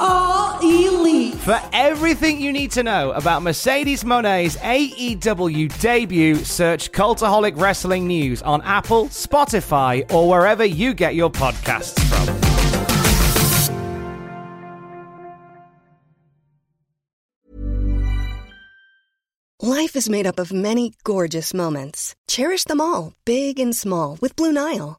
are elite. For everything you need to know about Mercedes Moné's AEW debut, search Cultaholic Wrestling News on Apple, Spotify, or wherever you get your podcasts from. Life is made up of many gorgeous moments. Cherish them all, big and small, with Blue Nile.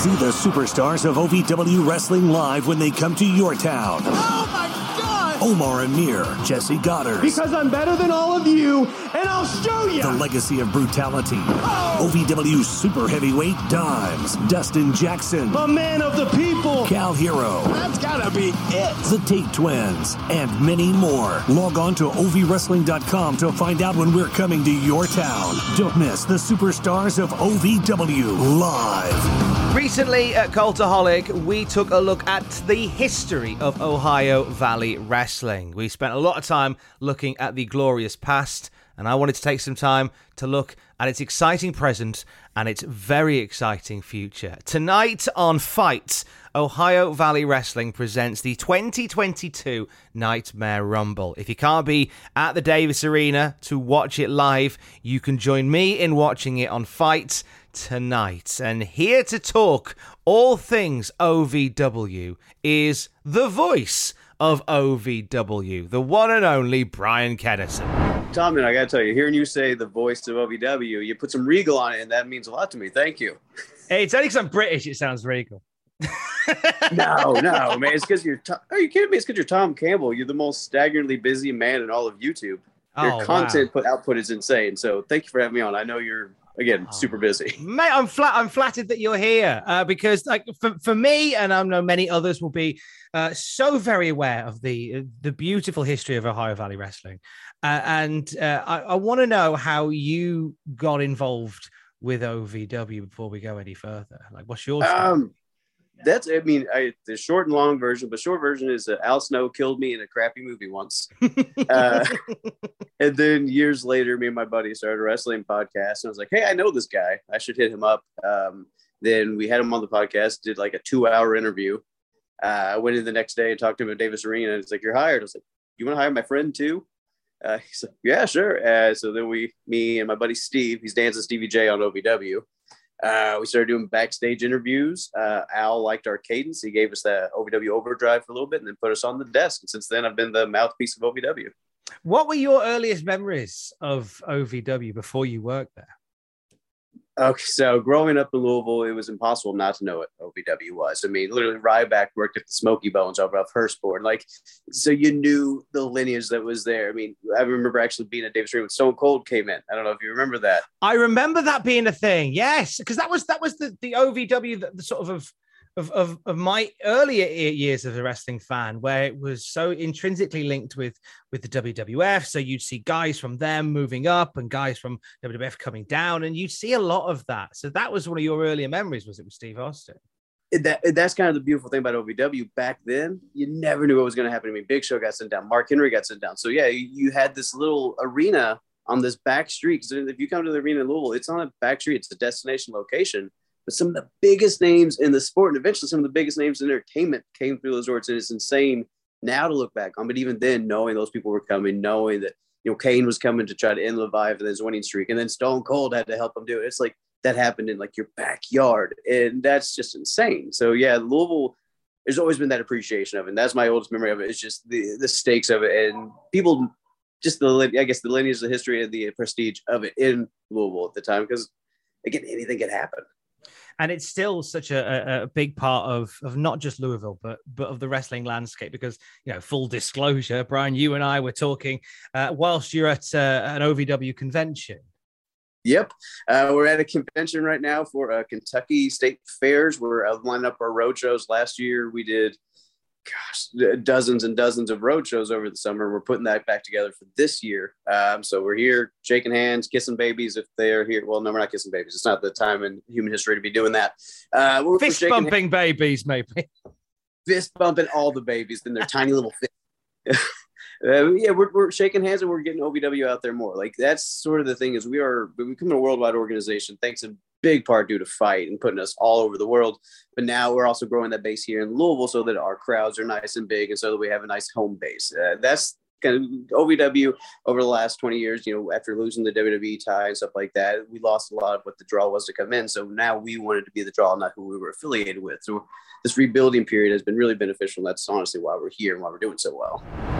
See the superstars of OVW Wrestling live when they come to your town. Oh! Omar Amir, Jesse Godderz. Because I'm better than all of you, and I'll show you! The legacy of brutality. Oh! OVW Super Heavyweight Dimes. Dustin Jackson. A man of the people! Kal Herro. That's gotta be it! The Tate Twins. And many more. Log on to OVWrestling.com to find out when we're coming to your town. Don't miss the superstars of OVW live. Recently at Cultaholic, we took a look at the history of Ohio Valley Wrestling. We spent a lot of time looking at the glorious past, and I wanted to take some time to look at its exciting present and its very exciting future. Tonight on FITE, Ohio Valley Wrestling presents the 2022 Nightmare Rumble. If you can't be at the Davis Arena to watch it live, you can join me in watching it on FITE tonight. And here to talk all things OVW is the voice of OVW, the one and only Brian Kennison. Tom, and I got to tell you, hearing you say the voice of OVW, you put some regal on it, and that means a lot to me. Thank you. Hey, it's only because I'm British, it sounds regal. no, no, man. It's because you're. Tom, are you kidding me? It's because you're Tom Campbell. You're the most staggeringly busy man in all of YouTube. Your Oh, content wow. put output is insane. So thank you for having me on. I know you're again super busy. Mate, I'm flat. I'm flattered that you're here uh, because, like, for, for me, and I know many others will be uh, so very aware of the the beautiful history of Ohio Valley Wrestling, uh, and uh, I, I want to know how you got involved with OVW before we go any further. Like, what's your story? Um, that's. I mean, I, the short and long version. But short version is uh, Al Snow killed me in a crappy movie once. uh, and then years later, me and my buddy started a wrestling podcast, and I was like, "Hey, I know this guy. I should hit him up." Um, then we had him on the podcast, did like a two-hour interview. Uh, I went in the next day and talked to him at Davis Arena, and he's like, "You're hired." I was like, "You want to hire my friend too?" Uh, he's like, "Yeah, sure." Uh, so then we, me and my buddy Steve, he's dancing Stevie J on OVW. Uh, we started doing backstage interviews. Uh, Al liked our cadence. He gave us that OVW overdrive for a little bit and then put us on the desk. And since then, I've been the mouthpiece of OVW. What were your earliest memories of OVW before you worked there? Okay, so growing up in Louisville, it was impossible not to know what OVW was. I mean, literally, Ryback worked at the Smokey Bones over off Hurstbourne. Like, so you knew the lineage that was there. I mean, I remember actually being at Davis Arena when Stone Cold came in. I don't know if you remember that. I remember that being a thing. Yes, because that was that was the the OVW that the sort of of of, of, my earlier years as a wrestling fan, where it was so intrinsically linked with with the WWF. So you'd see guys from them moving up and guys from WWF coming down, and you'd see a lot of that. So that was one of your earlier memories. Was it with Steve Austin? That that's kind of the beautiful thing about OVW. Back then, you never knew what was going to happen. I mean, Big Show got sent down, Mark Henry got sent down. So yeah, you, you had this little arena on this back street. Because if you come to the arena in Louisville, it's on a back street. It's a destination location. But some of the biggest names in the sport, and eventually some of the biggest names in entertainment, came through those doors. And it's insane now to look back on. But even then, knowing those people were coming, knowing that you know Kane was coming to try to end Leviathan's winning streak, and then Stone Cold had to help him do it. It's like that happened in like your backyard, and that's just insane. So yeah, Louisville. there's always been that appreciation of it. And that's my oldest memory of it. It's just the the stakes of it and people just the I guess the lineage, the history, and the prestige of it in Louisville at the time because again anything could happen. And it's still such a, a, big part of, of not just Louisville, but but of the wrestling landscape. Because you know, full disclosure, Brian, you and I were talking uh, whilst you're at uh, an OVW convention. Yep, uh, we're at a convention right now for uh, Kentucky State Fairs. We're uh, lining up our road shows. Last year we did gosh, dozens and dozens of road shows over the summer. We're putting that back together for this year. Um, so we're here shaking hands, kissing babies if they're here. Well, no, we're not kissing babies. It's not the time in human history to be doing that. Uh, we're, Fist we're bumping hands. babies, maybe. Fist bumping all the babies in their tiny little fist. uh, yeah, we're, we're shaking hands and we're getting OVW out there more. Like that's sort of the thing is we are we becoming a worldwide organization thanks in big part due to FITE and putting us all over the world. But now we're also growing that base here in Louisville so that our crowds are nice and big and so that we have a nice home base. Uh, that's kind of OVW over the last 20 years, you know, after losing the WWE tie and stuff like that, we lost a lot of what the draw was to come in. So now we wanted to be the draw, not who we were affiliated with. So this rebuilding period has been really beneficial. And that's honestly why we're here and why we're doing so well.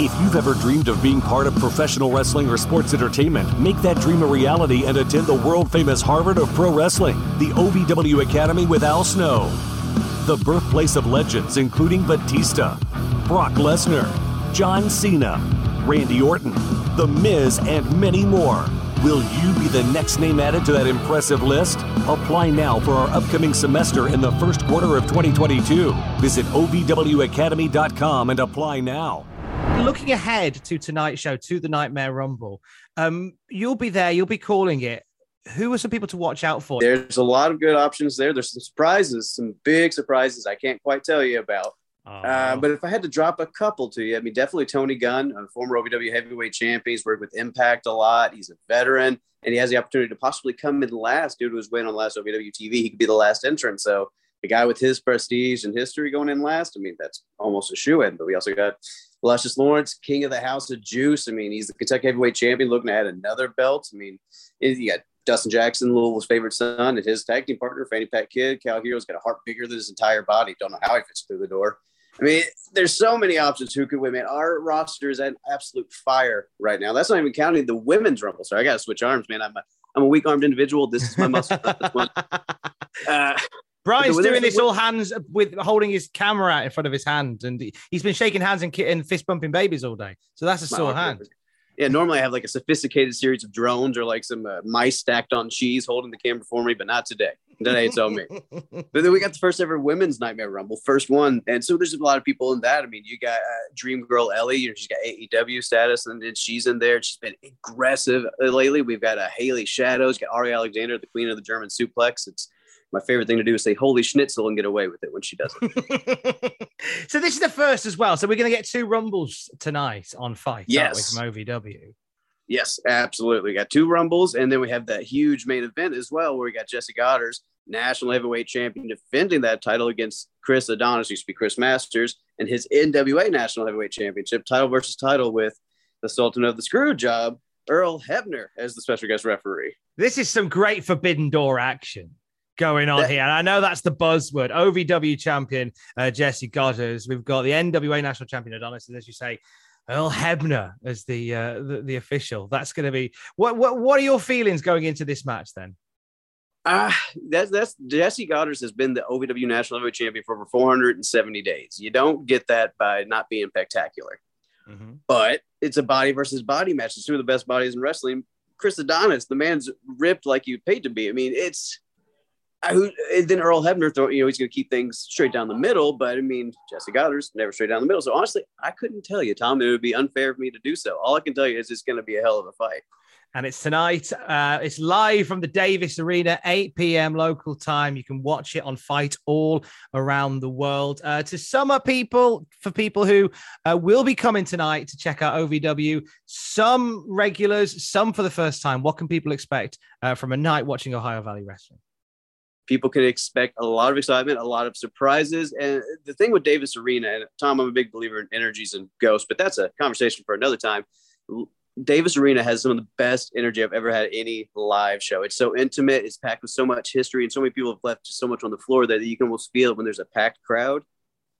If you've ever dreamed of being part of professional wrestling or sports entertainment, make that dream a reality and attend the world famous Harvard of Pro Wrestling, the OVW Academy with Al Snow. The birthplace of legends including Batista, Brock Lesnar, John Cena, Randy Orton, The Miz, and many more. Will you be the next name added to that impressive list? Apply now for our upcoming semester in the first quarter of 2022. Visit OVWacademy.com and apply now looking ahead to tonight's show, to the Nightmare Rumble, um, you'll be there, you'll be calling it. Who are some people to watch out for? There's a lot of good options there. There's some surprises, some big surprises I can't quite tell you about. Oh. Uh, but if I had to drop a couple to you, I mean, definitely Tony Gunn, a former OVW heavyweight champion. He's worked with Impact a lot. He's a veteran, and he has the opportunity to possibly come in last due to his win on last OVW TV. He could be the last entrant. So a guy with his prestige and history going in last, I mean, that's almost a shoe in. But we also got Lucius Lawrence, king of the house of juice. I mean, he's the Kentucky heavyweight champion looking to add another belt. I mean, you got Dustin Jackson, Louisville's favorite son, and his tag team partner, Fanny Pat Kid. Kal Herro's got a heart bigger than his entire body. Don't know how he fits through the door. I mean, there's so many options who could win, man. Our roster is at absolute fire right now. That's not even counting the women's rumble. So I got to switch arms, man. I'm a, I'm a weak armed individual. This is my muscle. uh, Brian's doing this all hands with holding his camera out in front of his hand, and he's been shaking hands and, and fist bumping babies all day. So that's a sore hand. Yeah, normally I have like a sophisticated series of drones or like some uh, mice stacked on cheese holding the camera for me, but not today. Today it's all me. but then we got the first ever women's Nightmare Rumble, first one, and so there's a lot of people in that. I mean, you got uh, Dream Girl Ellie, you know, she's got AEW status, and then she's in there. She's been aggressive lately. We've got uh, Haley Shadows, got Ari Alexander, the Queen of the German Suplex. It's my favorite thing to do is say holy schnitzel and get away with it when she does it. so this is the first as well. So we're going to get two rumbles tonight on FITE. Yes. From OVW. Yes, absolutely. We got two rumbles, and then we have that huge main event as well, where we got Jesse Godderz, national heavyweight champion, defending that title against Chris Adonis, used to be Chris Masters, and his NWA national heavyweight championship title versus title with the Sultan of the Screw Job, Earl Hebner, as the special guest referee. This is some great Forbidden Door action going on here. And I know that's the buzzword. OVW champion uh, Jesse Godderz. We've got the NWA national champion Adonis, and as you say, Earl Hebner as the uh, the, the, official. That's going to be what, what. What are your feelings going into this match then? Ah, uh, that's that's Jesse Godderz has been the OVW national heavyweight champion for over 470 days. You don't get that by not being spectacular. Mm-hmm. But it's a body versus body match. It's two of the best bodies in wrestling. Chris Adonis, the man's ripped like you paid to be. I mean, it's I, then Earl Hebner, throw, you know, he's going to keep things straight down the middle. But I mean, Jesse Godderz never straight down the middle. So honestly, I couldn't tell you, Tom. It would be unfair for me to do so. All I can tell you is it's going to be a hell of a fight. And it's tonight. Uh, it's live from the Davis Arena, 8 p.m. local time. You can watch it on FITE all around the world. Uh, to up, people, for people who uh, will be coming tonight to check out OVW, some regulars, some for the first time, what can people expect uh, from a night watching Ohio Valley Wrestling? People can expect a lot of excitement, a lot of surprises. And the thing with Davis Arena, and Tom, I'm a big believer in energies and ghosts, but that's a conversation for another time. Davis Arena has some of the best energy I've ever had any live show. It's so intimate, it's packed with so much history, and so many people have left so much on the floor that you can almost feel it when there's a packed crowd.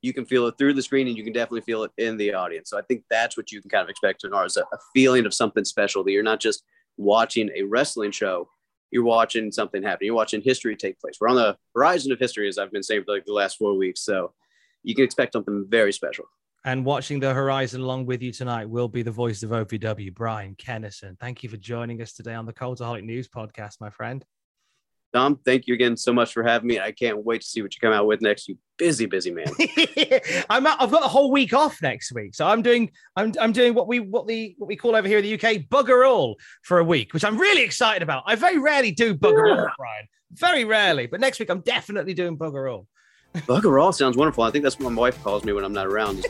You can feel it through the screen, and you can definitely feel it in the audience. So I think that's what you can kind of expect to ours a feeling of something special that you're not just watching a wrestling show, you're watching something happen. You're watching history take place. We're on the horizon of history, as I've been saying for like the last four weeks. So you can expect something very special. And watching the horizon along with you tonight will be the voice of OVW, Brian Kennison. Thank you for joining us today on the Cultaholic News Podcast, my friend. Tom, thank you again so much for having me. I can't wait to see what you come out with next. You busy, busy man. I'm out, I've got a whole week off next week, so I'm doing I'm I'm doing what we what the what we call over here in the UK bugger all for a week, which I'm really excited about. I very rarely do bugger all, Brian. Very rarely, but next week I'm definitely doing bugger all. Bugger all sounds wonderful. I think that's what my wife calls me when I'm not around.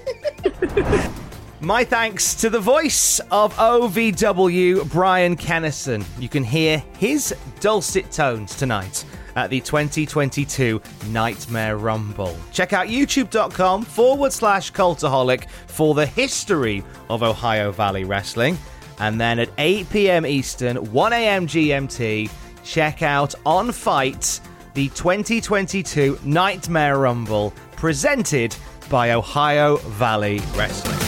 My thanks to the voice of OVW, Brian Kennison. You can hear his dulcet tones tonight at the 2022 Nightmare Rumble. Check out youtube.com forward slash cultaholic for the history of Ohio Valley Wrestling. And then at 8 p.m. Eastern, 1 a.m. GMT, check out On FITE the 2022 Nightmare Rumble presented by Ohio Valley Wrestling.